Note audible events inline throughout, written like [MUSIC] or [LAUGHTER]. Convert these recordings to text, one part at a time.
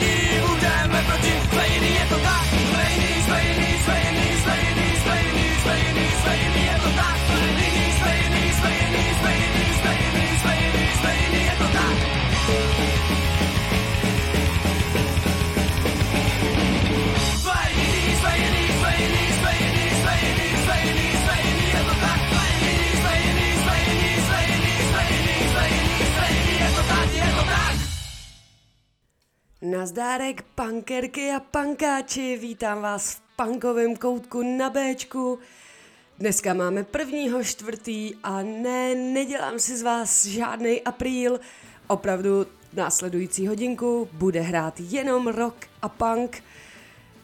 dokud Nazdárek, pankerky a pankáči, vítám vás v pankovém koutku na Bčku. Dneska máme prvního čtvrtý a ne, nedělám si z vás žádný apríl. Opravdu následující hodinku bude hrát jenom rock a punk.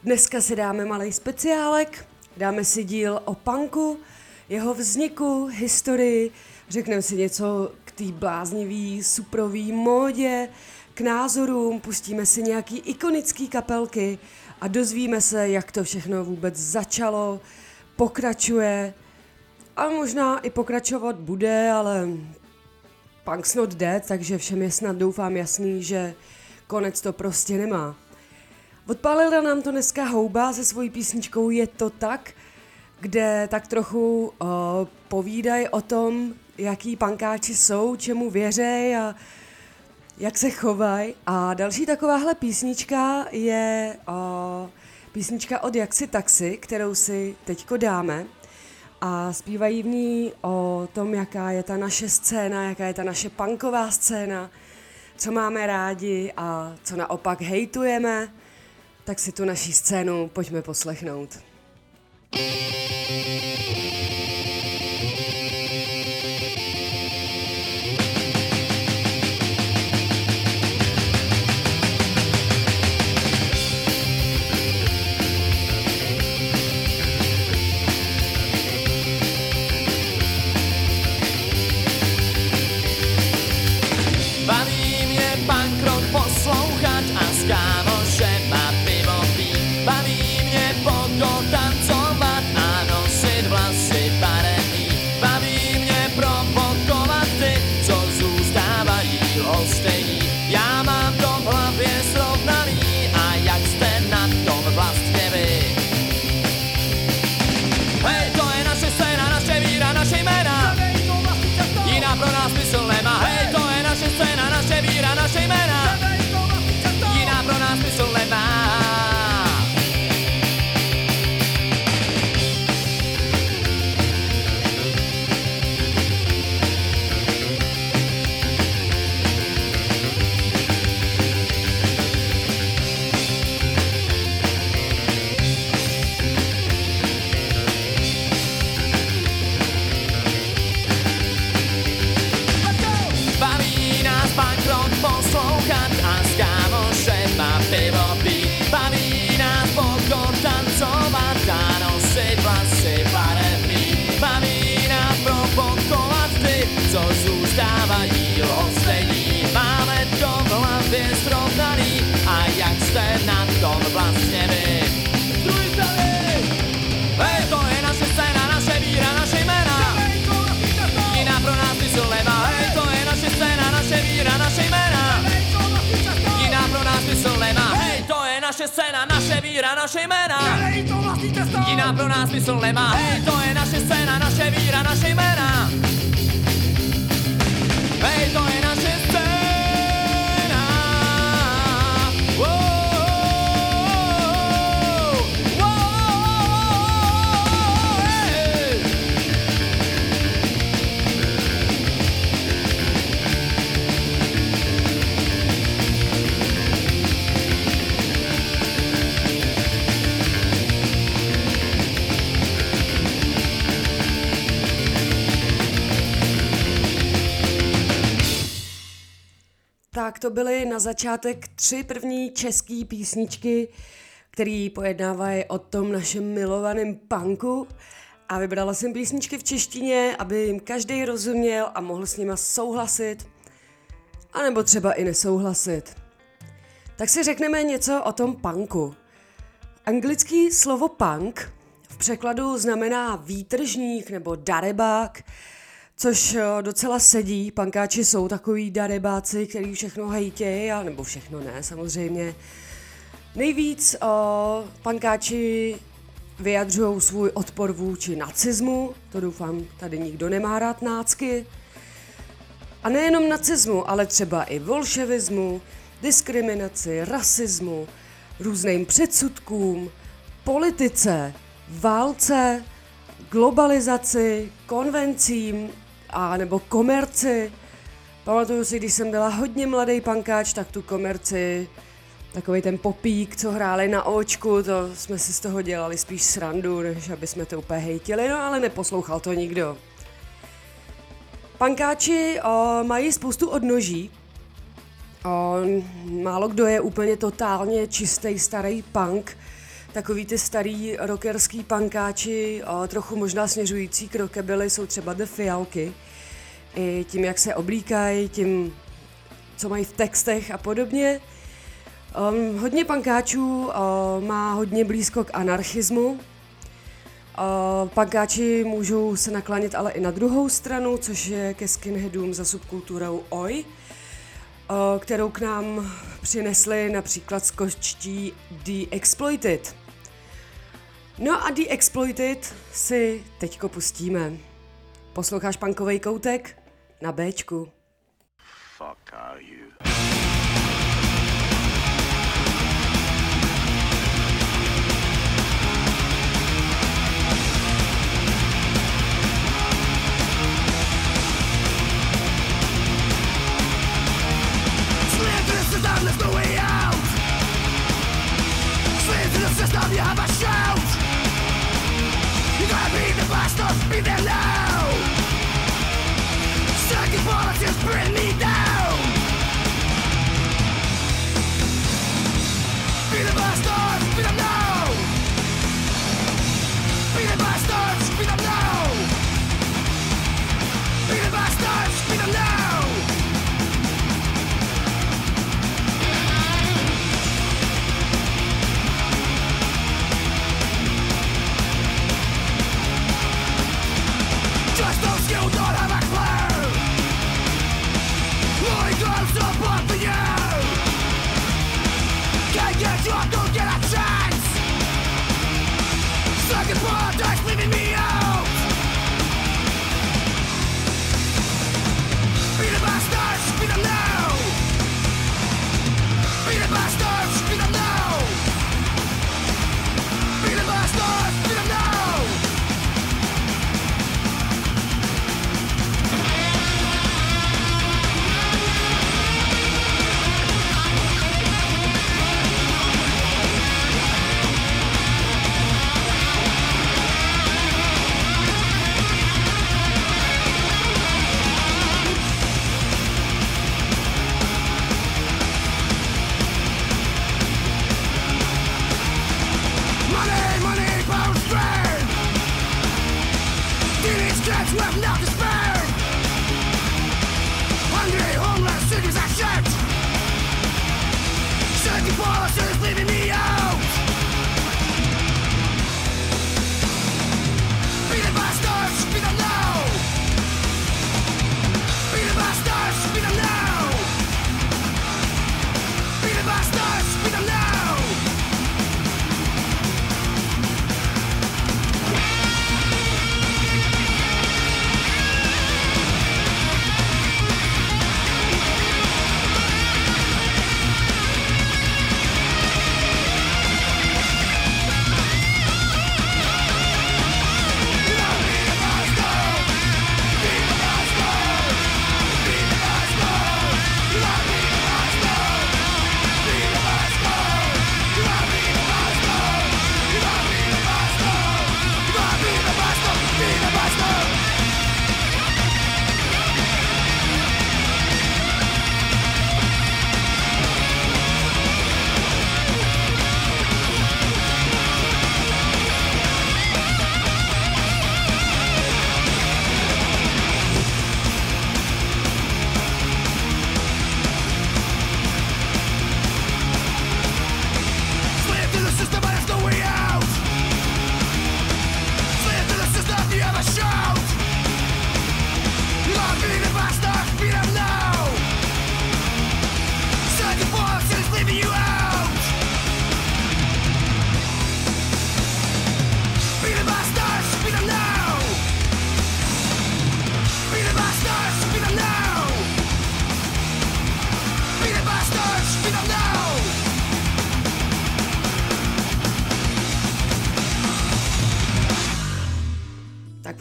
Dneska si dáme malý speciálek, dáme si díl o punku, jeho vzniku, historii, řekneme si něco k té bláznivý, suprový módě, k názorům, pustíme si nějaký ikonický kapelky a dozvíme se, jak to všechno vůbec začalo, pokračuje a možná i pokračovat bude, ale punk's not dead, takže všem je snad doufám jasný, že konec to prostě nemá. Odpálila nám to dneska Houba se svojí písničkou Je to tak, kde tak trochu uh, povídají o tom, jaký pankáči jsou, čemu věřej a jak se chovají. A další takováhle písnička je uh, písnička od Jaksi Taxi, kterou si teďko dáme. A zpívají v ní o tom, jaká je ta naše scéna, jaká je ta naše punková scéna, co máme rádi a co naopak hejtujeme. Tak si tu naší scénu pojďme poslechnout. Baví naše jména. To vlastní cesto! Jiná pro nás smysl nemá. Hej, to je naše scéna, naše víra, naše jména. Hej, to je Tak to byly na začátek tři první české písničky, které pojednávají o tom našem milovaném punku. A vybrala jsem písničky v češtině, aby jim každý rozuměl a mohl s nima souhlasit, anebo třeba i nesouhlasit. Tak si řekneme něco o tom punku. Anglický slovo punk v překladu znamená výtržník nebo darebák, což eh, docela sedí. Pankáči jsou takový darebáci, který všechno hejtějí, nebo všechno ne, samozřejmě. Nejvíc o, pankáči vyjadřují svůj odpor vůči nacismu, to doufám, tady nikdo nemá rád nácky. A nejenom nacismu, ale třeba i bolševismu, diskriminaci, rasismu, různým předsudkům, politice, válce, globalizaci, konvencím a nebo komerci. Pamatuju si, když jsem byla hodně mladý pankáč, tak tu komerci, takový ten popík, co hráli na očku, to jsme si z toho dělali spíš srandu, než aby jsme to úplně hejtili, no ale neposlouchal to nikdo. Pankáči o, mají spoustu odnoží. O, málo kdo je úplně totálně čistý starý punk. Takový ty starý rockerský pankáči, trochu možná směřující k rockabilly, jsou třeba The Fialky. I tím, jak se oblíkají, tím, co mají v textech a podobně. Um, hodně pankáčů uh, má hodně blízko k anarchismu. Uh, pankáči můžou se naklánět ale i na druhou stranu, což je ke skinheadům za subkulturou Oi, uh, kterou k nám přinesli například skočtí The Exploited. No a The Exploited si teďko pustíme. Posloucháš punkovej koutek? Na Bčku. fuck are you? me their life.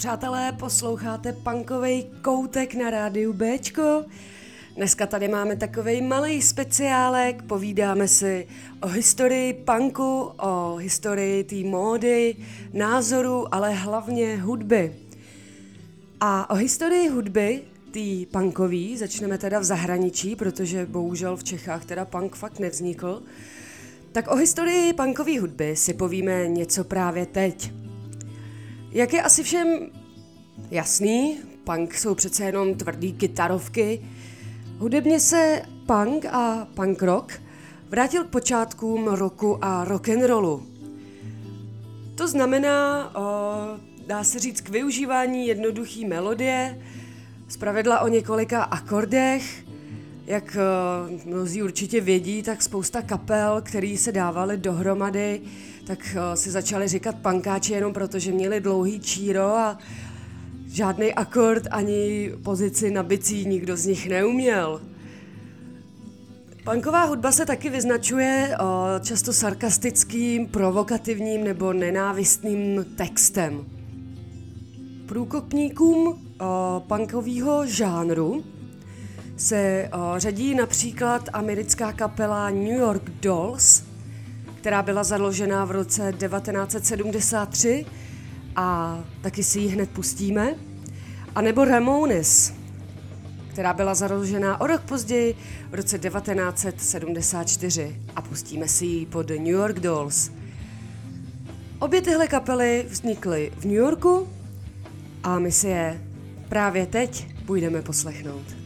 Přátelé, posloucháte punkový koutek na rádiu Bčko. Dneska tady máme takový malý speciálek, povídáme si o historii punku, o historii té módy, názoru, ale hlavně hudby. A o historii hudby, tý punkový, začneme teda v zahraničí, protože bohužel v Čechách teda punk fakt nevznikl. Tak o historii punkové hudby si povíme něco právě teď. Jak je asi všem jasný, punk jsou přece jenom tvrdý kytarovky, hudebně se punk a punk rock vrátil k počátkům roku a rock and rollu. To znamená, o, dá se říct, k využívání jednoduché melodie, zpravidla o několika akordech, jak mnozí určitě vědí, tak spousta kapel, který se dávaly dohromady, tak uh, si začali říkat pankáči jenom proto, že měli dlouhý číro a žádný akord ani pozici na bicí nikdo z nich neuměl. Punková hudba se taky vyznačuje o, často sarkastickým, provokativním nebo nenávistným textem. Průkopníkům punkového žánru se řadí například americká kapela New York Dolls, která byla založena v roce 1973 a taky si ji hned pustíme. A nebo Ramones, která byla založena o rok později v roce 1974 a pustíme si ji pod New York Dolls. Obě tyhle kapely vznikly v New Yorku a my si je právě teď půjdeme poslechnout.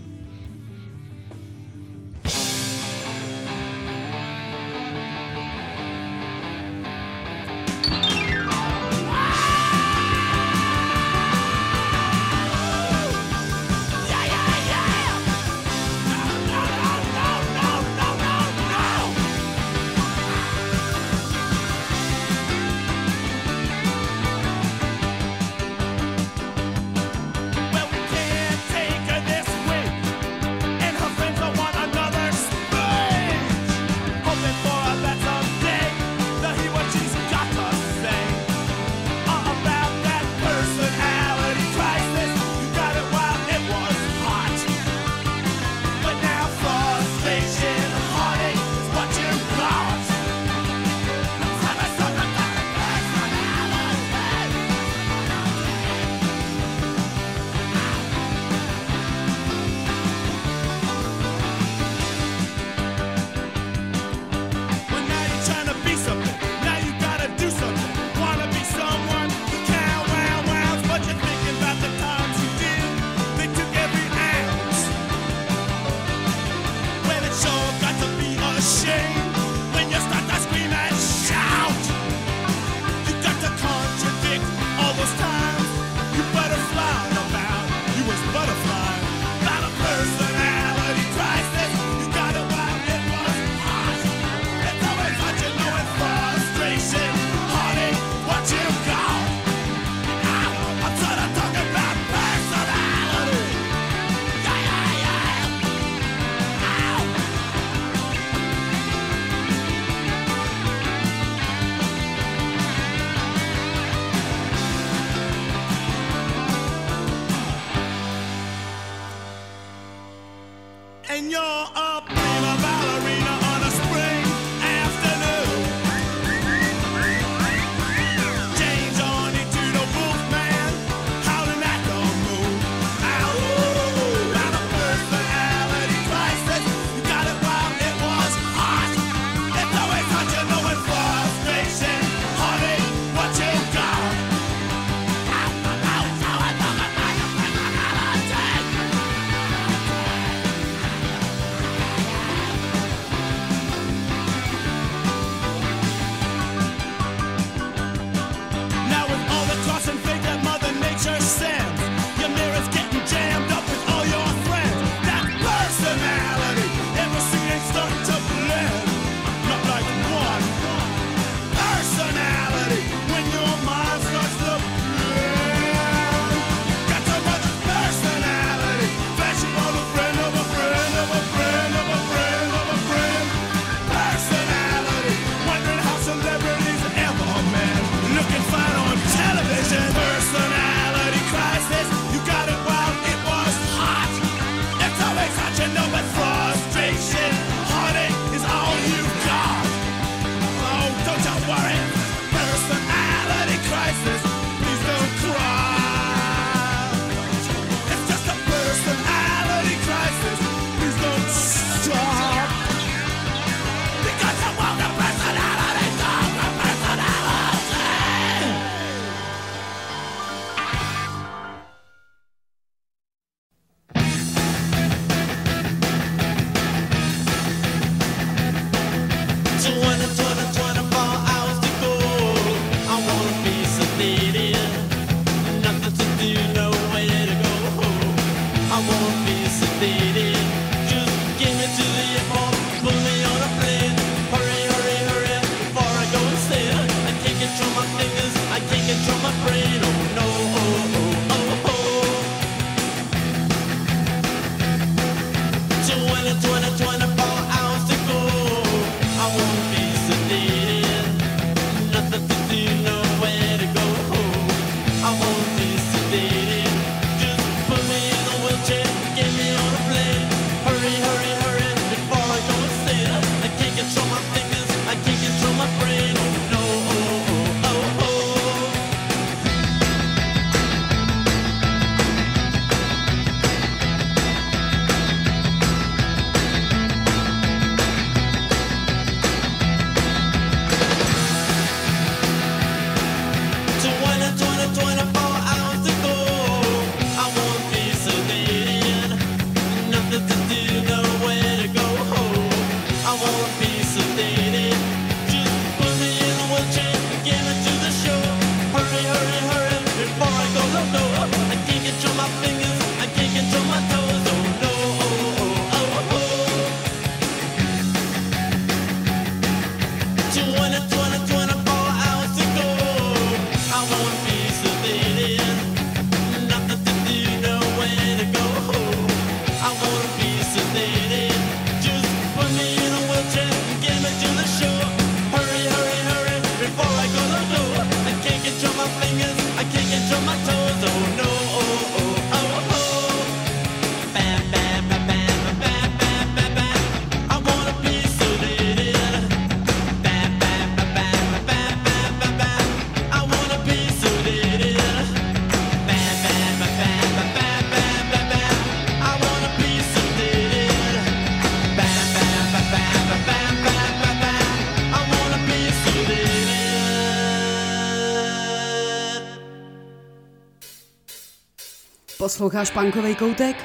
Posloucháš Pankovej koutek?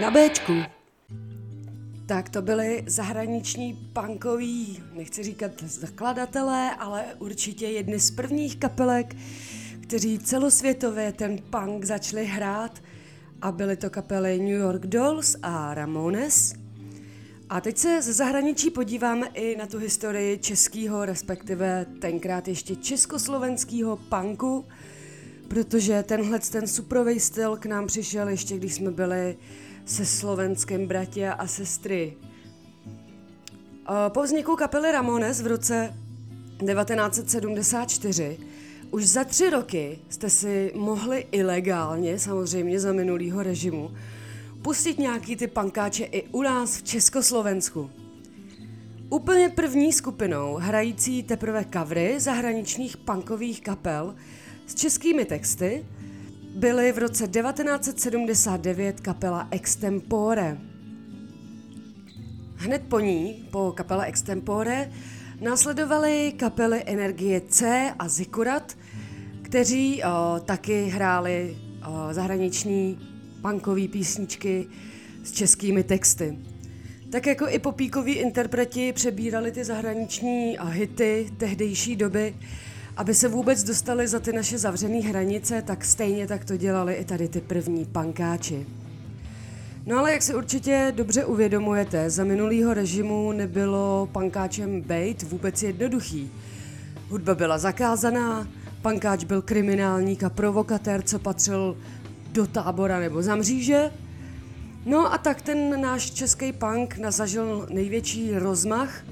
Na Bčku. Tak to byly zahraniční punkoví, nechci říkat zakladatelé, ale určitě jedny z prvních kapelek, kteří celosvětově ten punk začali hrát a byly to kapely New York Dolls a Ramones. A teď se ze zahraničí podíváme i na tu historii českého, respektive tenkrát ještě československého punku, protože tenhle ten suprový styl k nám přišel ještě když jsme byli se slovenským bratě a sestry. Po vzniku kapely Ramones v roce 1974 už za tři roky jste si mohli ilegálně, samozřejmě za minulýho režimu, pustit nějaký ty pankáče i u nás v Československu. Úplně první skupinou, hrající teprve kavry zahraničních punkových kapel s českými texty, byly v roce 1979 kapela Extempore. Hned po ní, po kapele Extempore, následovaly kapely Energie C a Zikurat, kteří o, taky hráli o, zahraniční punkové písničky s českými texty. Tak jako i popíkoví interpreti přebírali ty zahraniční hity tehdejší doby, aby se vůbec dostali za ty naše zavřené hranice, tak stejně tak to dělali i tady ty první pankáči. No ale jak si určitě dobře uvědomujete, za minulýho režimu nebylo pankáčem bejt vůbec jednoduchý. Hudba byla zakázaná, pankáč byl kriminálník a provokatér, co patřil do tábora nebo za mříže. No a tak ten náš český punk nazažil největší rozmach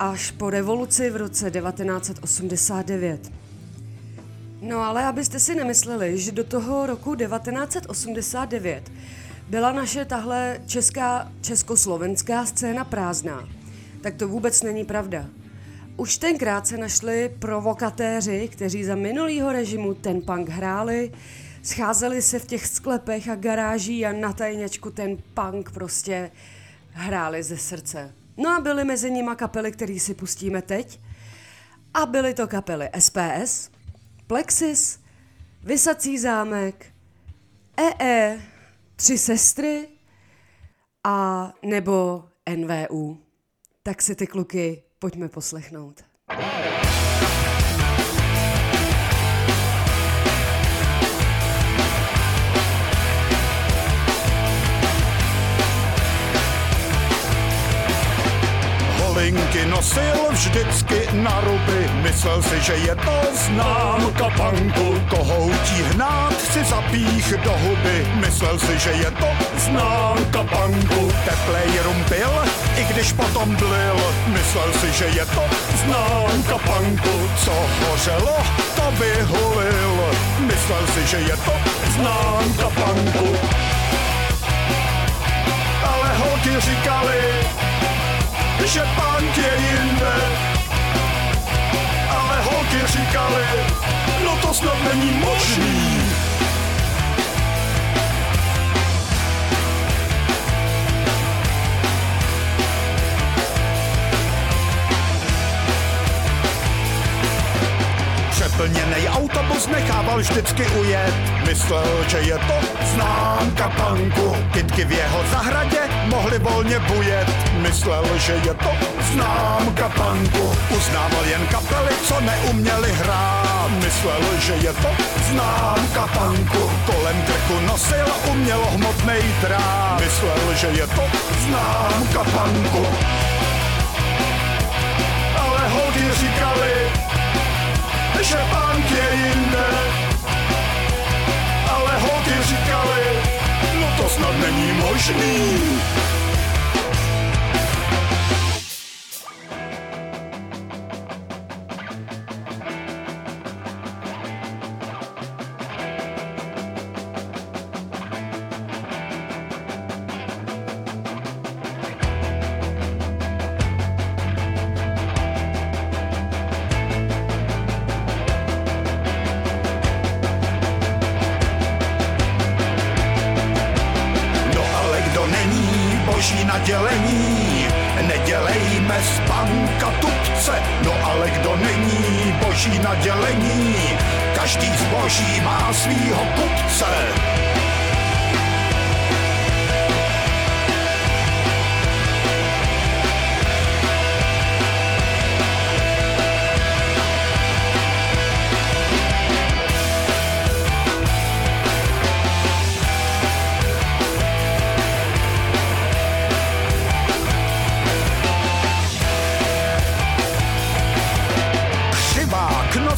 až po revoluci v roce 1989. No ale abyste si nemysleli, že do toho roku 1989 byla naše tahle česká, československá scéna prázdná, tak to vůbec není pravda. Už tenkrát se našli provokatéři, kteří za minulýho režimu ten punk hráli, scházeli se v těch sklepech a garáží a na tajňačku ten punk prostě hráli ze srdce. No a byly mezi nimi kapely, které si pustíme teď. A byly to kapely SPS, Plexis, Vysací zámek, EE, Tři sestry a nebo NVU. Tak si ty kluky pojďme poslechnout. Holinky nosil vždycky na ruby, myslel si, že je to známka panku. Kohoutí hnát si zapích do huby, myslel si, že je to známka panku. Teplej rum pil, i když potom blil, myslel si, že je to známka panku. Co hořelo, to vyhulil, myslel si, že je to známka panku. Ale holky říkali, že punk je jinde. Ale holky říkali, no to snad není možný. Přeplněný autobus nechával vždycky ujet. Myslel, že je to známka panku. Kytky v jeho zahradě mohly volně bujet. Myslel, že je to známka panku. Uznával jen kapely, co neuměli hrát. Myslel, že je to známka panku. Kolem krku nosil umělohmotnej drát. Myslel, že je to známka panku. Ale holky říkali, punk je jinde. Ale holky říkali, no to snad není možný.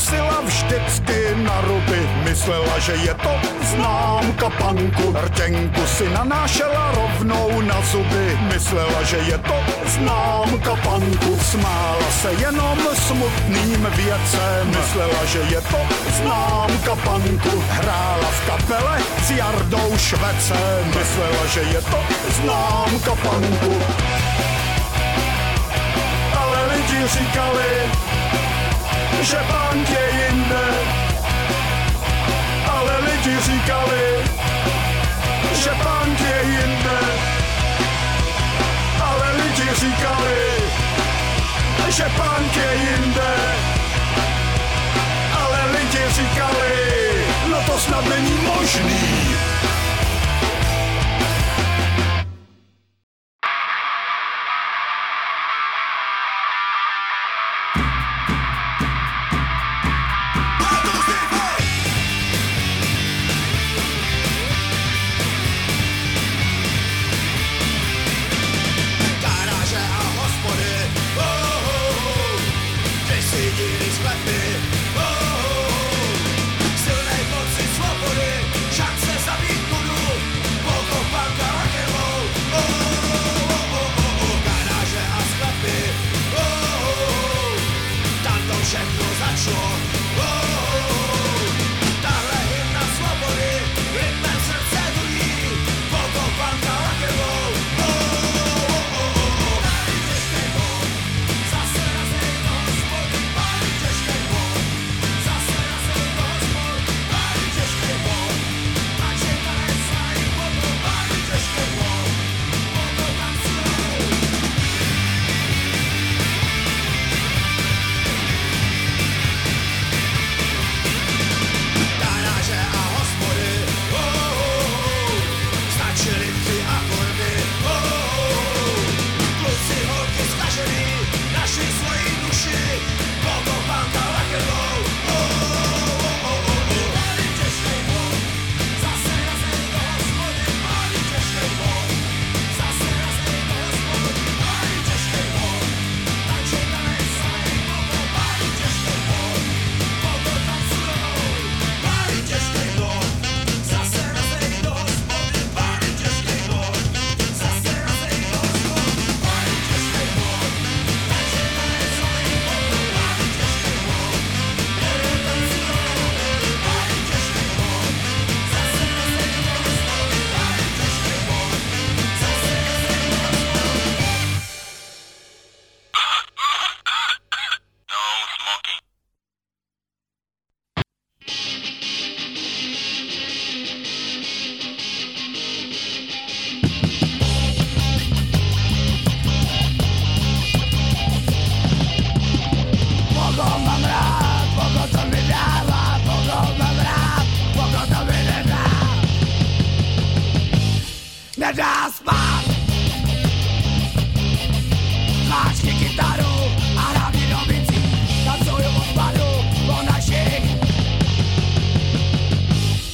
nosila vždycky na ruby. Myslela, že je to známka panku. Rtěnku si nanášela rovnou na zuby. Myslela, že je to známka panku. Smála se jenom smutným věcem. Myslela, že je to známka panku. Hrála v kapele s Jardou Švecem. Myslela, že je to známka panku. Ale lidi říkali, že bank je jinde, ale lidi říkali, že bank je jinde, ale lidi říkali, že bank je jinde, ale lidi říkali, no to snad není možný. nedá spát. Máčky kytaru a hlavně do bicí, tancuju odpadu po našich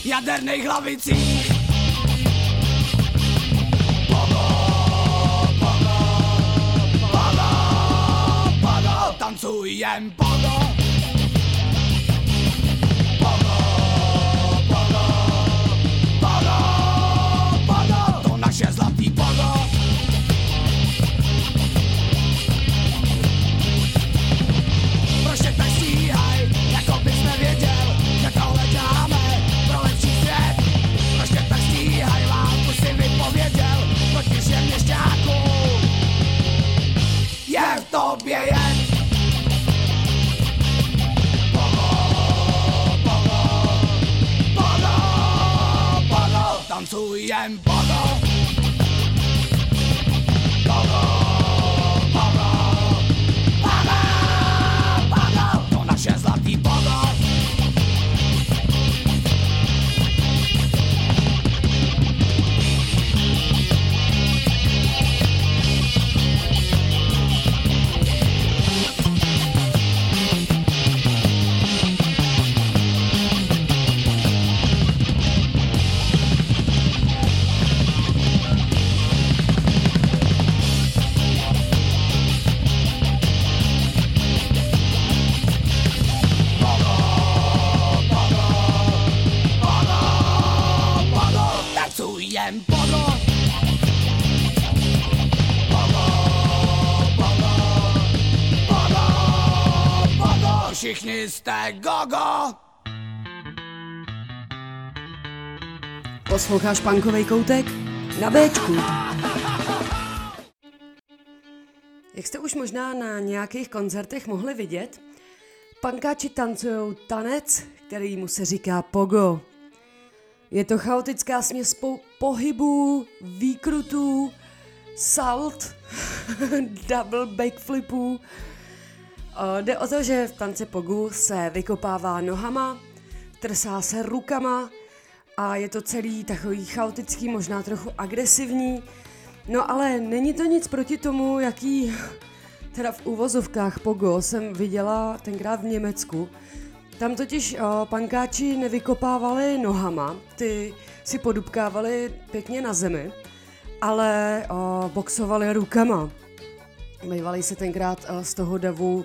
jaderných hlavicích. Tancujem polo všichni jste gogo. Posloucháš punkovej koutek? Na Bčku. Jak jste už možná na nějakých koncertech mohli vidět, pankáči tancují tanec, který mu se říká pogo. Je to chaotická směs po- pohybů, výkrutů, salt, [LAUGHS] double backflipů. Jde o to, že v tance pogu se vykopává nohama, trsá se rukama a je to celý takový chaotický, možná trochu agresivní. No ale není to nic proti tomu, jaký teda v úvozovkách pogo jsem viděla tenkrát v Německu. Tam totiž o, pankáči nevykopávali nohama, ty si podupkávali pěkně na zemi, ale o, boxovali rukama. Bývalý se tenkrát o, z toho davu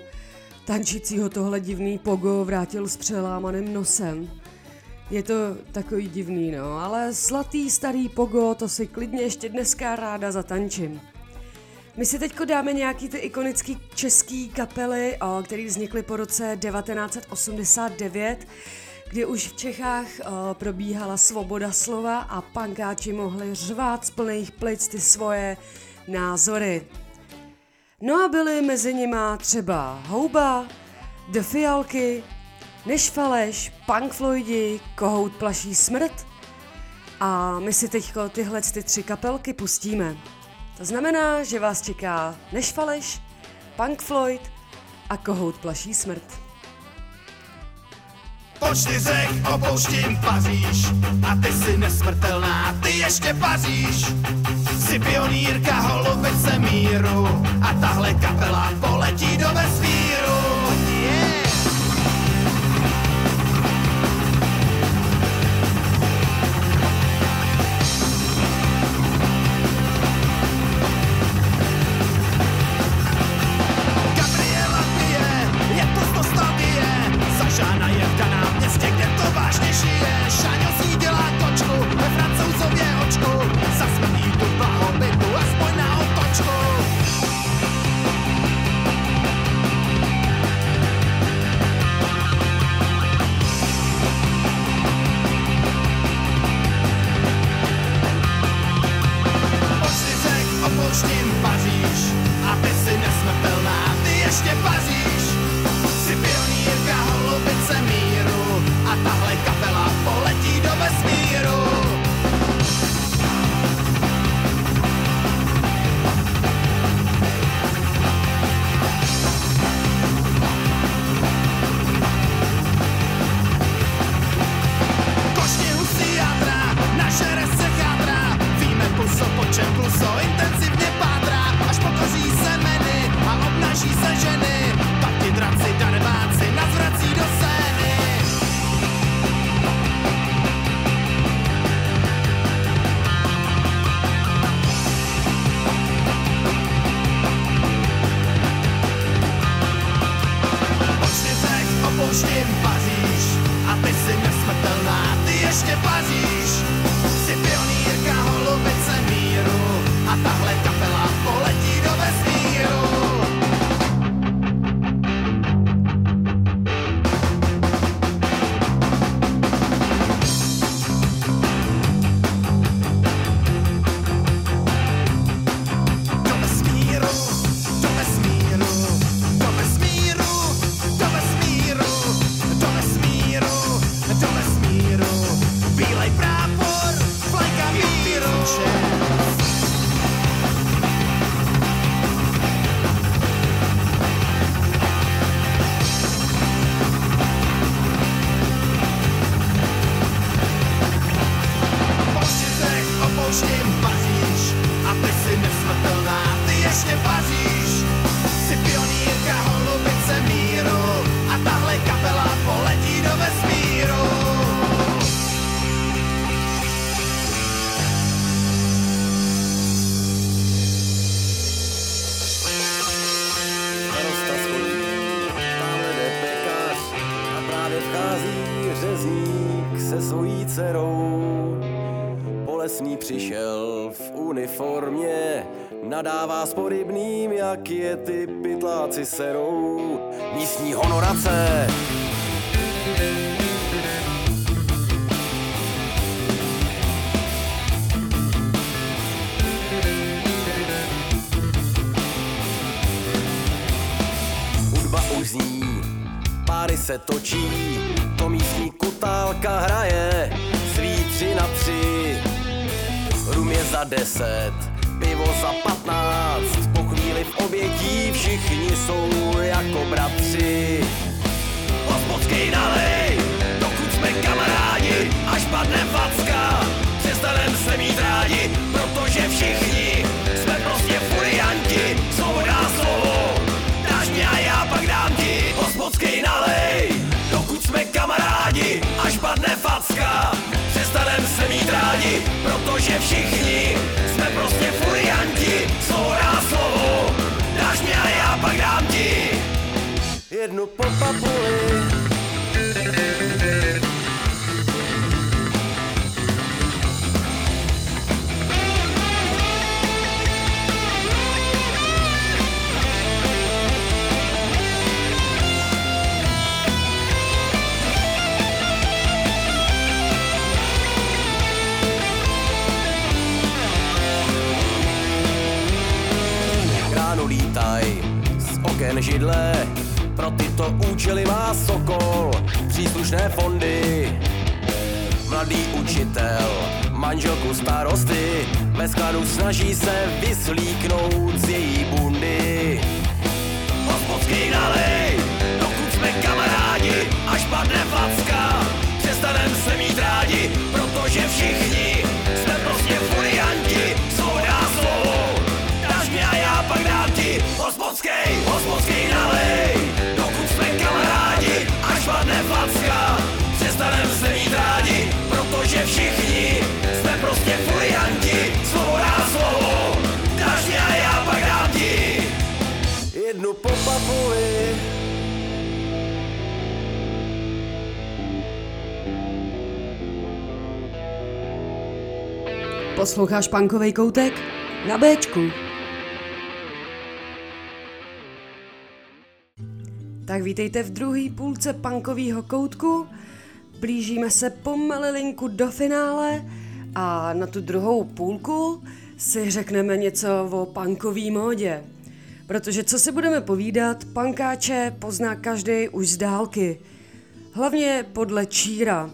tančícího tohle divný pogo vrátil s přelámaným nosem. Je to takový divný, no, ale zlatý starý pogo, to si klidně ještě dneska ráda zatančím. My si teďko dáme nějaký ty ikonický český kapely, o, který vznikly po roce 1989, kdy už v Čechách o, probíhala svoboda slova a pankáči mohli řvát z plných plic ty svoje názory. No a byly mezi nima třeba Houba, The Fialky, Nešfaleš, Punk Floydi, Kohout plaší smrt. A my si teďko tyhle ty tři kapelky pustíme. To znamená, že vás čeká Nešfaleš, Punk Floyd a Kohout plaší smrt. Po čtyřech opouštím Paříž a ty jsi nesmrtelná, ty ještě paříš. Jsi pionýrka holubice míru a tahle kapela poletí do vesmíru. A obnaží nadává s porybným, jak je ty pytláci serou. Místní honorace, hudba už zní, páry se točí, to místní kutálka hraje, svý tři na tři, rum je za deset, pivo za patnáct, po chvíli v obětí všichni jsou jako bratři. Hospodský nalej, dokud jsme kamarádi, až padne facka, přestanem se mít rádi, protože všichni jsme prostě furianti, dá slovo, dáš mě a já pak dám ti, hospodský nalej, dokud jsme kamarádi, až padne facka, přestanem se mít rádi, protože všichni jsme furianti, slovo dá slovo, dáš mě a já pak dám ti. Jednu po židle, pro tyto účely má Sokol příslušné fondy. Mladý učitel, manželku starosty, ve skladu snaží se vyslíknout z její bundy. Hospodský nalej, dokud jsme kamarádi, až padne facka, přestanem se mít rádi, protože všichni hospodský, hospodský nalej, dokud jsme kamarádi, až padne facka, přestanem se mít rádi, protože všichni jsme prostě furianti, slovo dá slovo, dáš mě a já pak dám ti jednu po papuli. Posloucháš punkovej koutek? Na Bčku. Tak vítejte v druhé půlce punkového koutku. Blížíme se pomalilinku do finále a na tu druhou půlku si řekneme něco o punkové módě. Protože co si budeme povídat, pankáče pozná každý už z dálky. Hlavně podle číra.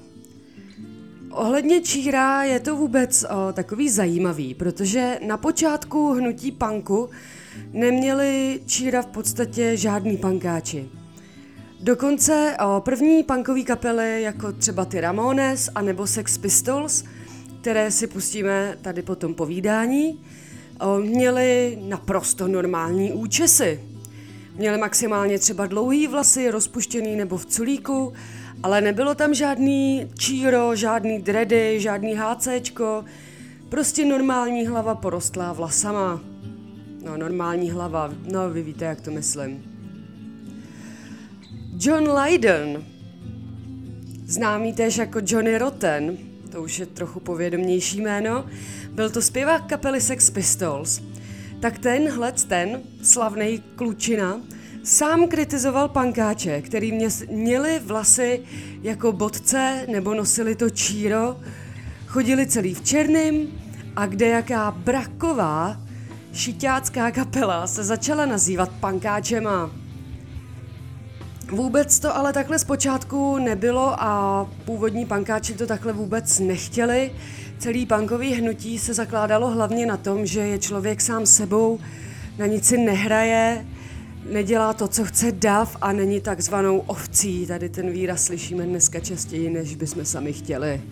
Ohledně číra je to vůbec o, takový zajímavý, protože na počátku hnutí punku neměli číra v podstatě žádný pankáči. Dokonce první punkové kapely, jako třeba ty Ramones a nebo Sex Pistols, které si pustíme tady po tom povídání, o, měli naprosto normální účesy. Měli maximálně třeba dlouhý vlasy, rozpuštěný nebo v culíku, ale nebylo tam žádný číro, žádný dredy, žádný hácéčko, prostě normální hlava porostlá vlasama. No, normální hlava, no vy víte, jak to myslím. John Lydon, známý též jako Johnny Rotten, to už je trochu povědomější jméno, byl to zpěvák kapely Sex Pistols. Tak tenhle ten slavný klučina sám kritizoval pankáče, který mě, měli vlasy jako bodce nebo nosili to číro, chodili celý v černém a kde jaká braková šiťácká kapela se začala nazývat pankáčema. Vůbec to ale takhle zpočátku nebylo a původní pankáči to takhle vůbec nechtěli. Celý punkový hnutí se zakládalo hlavně na tom, že je člověk sám sebou, na nic si nehraje, nedělá to, co chce dav a není takzvanou ovcí. Tady ten výraz slyšíme dneska častěji, než bychom sami chtěli.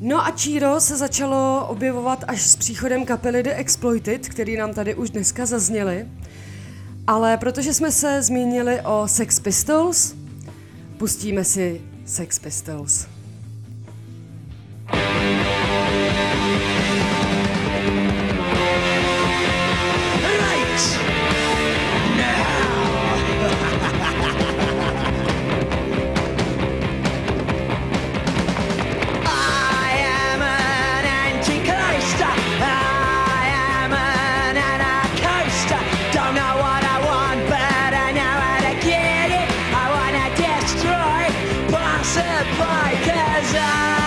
No a Číro se začalo objevovat až s příchodem kapely The Exploited, který nám tady už dneska zazněli. Ale protože jsme se zmínili o Sex Pistols, pustíme si Sex Pistols. I am desire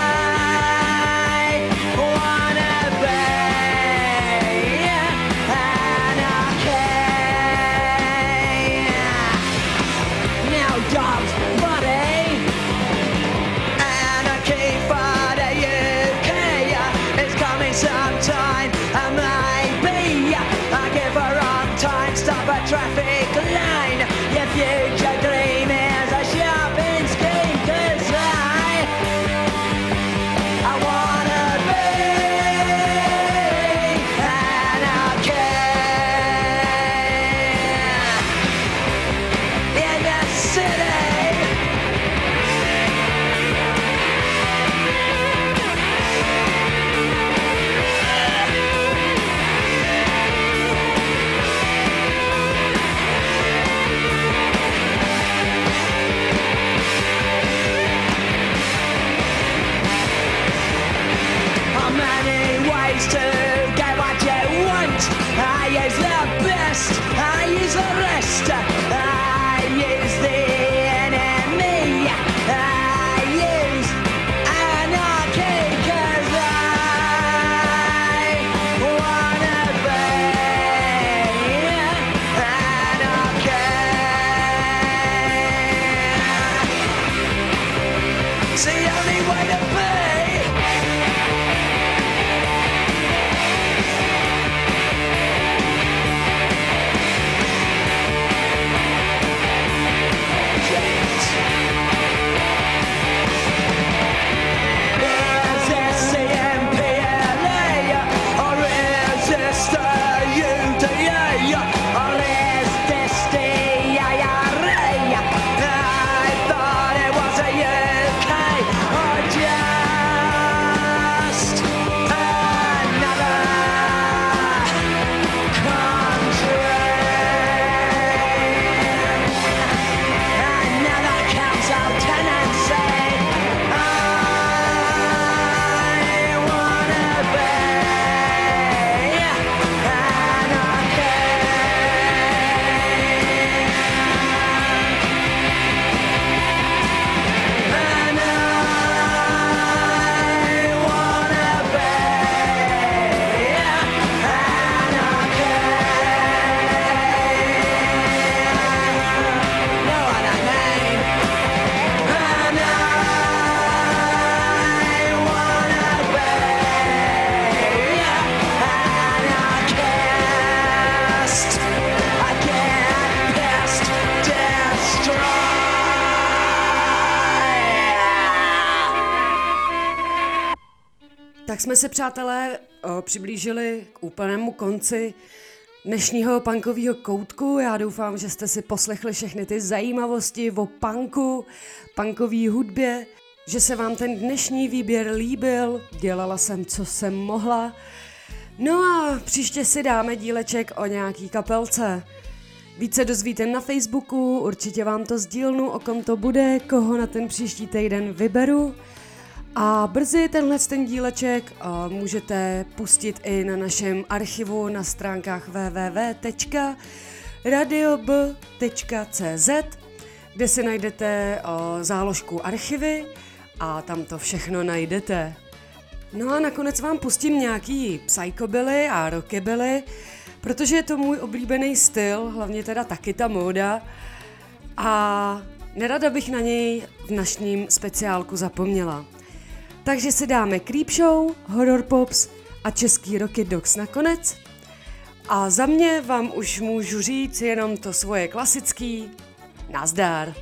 přiblížili k úplnému konci dnešního punkového koutku. Já doufám, že jste si poslechli všechny ty zajímavosti o punku, punkové hudbě, že se vám ten dnešní výběr líbil, dělala jsem, co jsem mohla. No a příště si dáme díleček o nějaký kapelce. Více dozvíte na Facebooku, určitě vám to sdílnu, o kom to bude, koho na ten příští týden vyberu. A brzy tenhle ten díleček uh, můžete pustit i na našem archivu na stránkách www.radiob.cz, kde si najdete uh, záložku archivy a tam to všechno najdete. No a nakonec vám pustím nějaký psychobilly a rockabilly, protože je to můj oblíbený styl, hlavně teda taky ta móda. A nerada bych na něj v dnešním speciálku zapomněla. Takže si dáme Creepshow, Horror Pops a český Rocket Dogs nakonec. A za mě vám už můžu říct jenom to svoje klasický nazdár.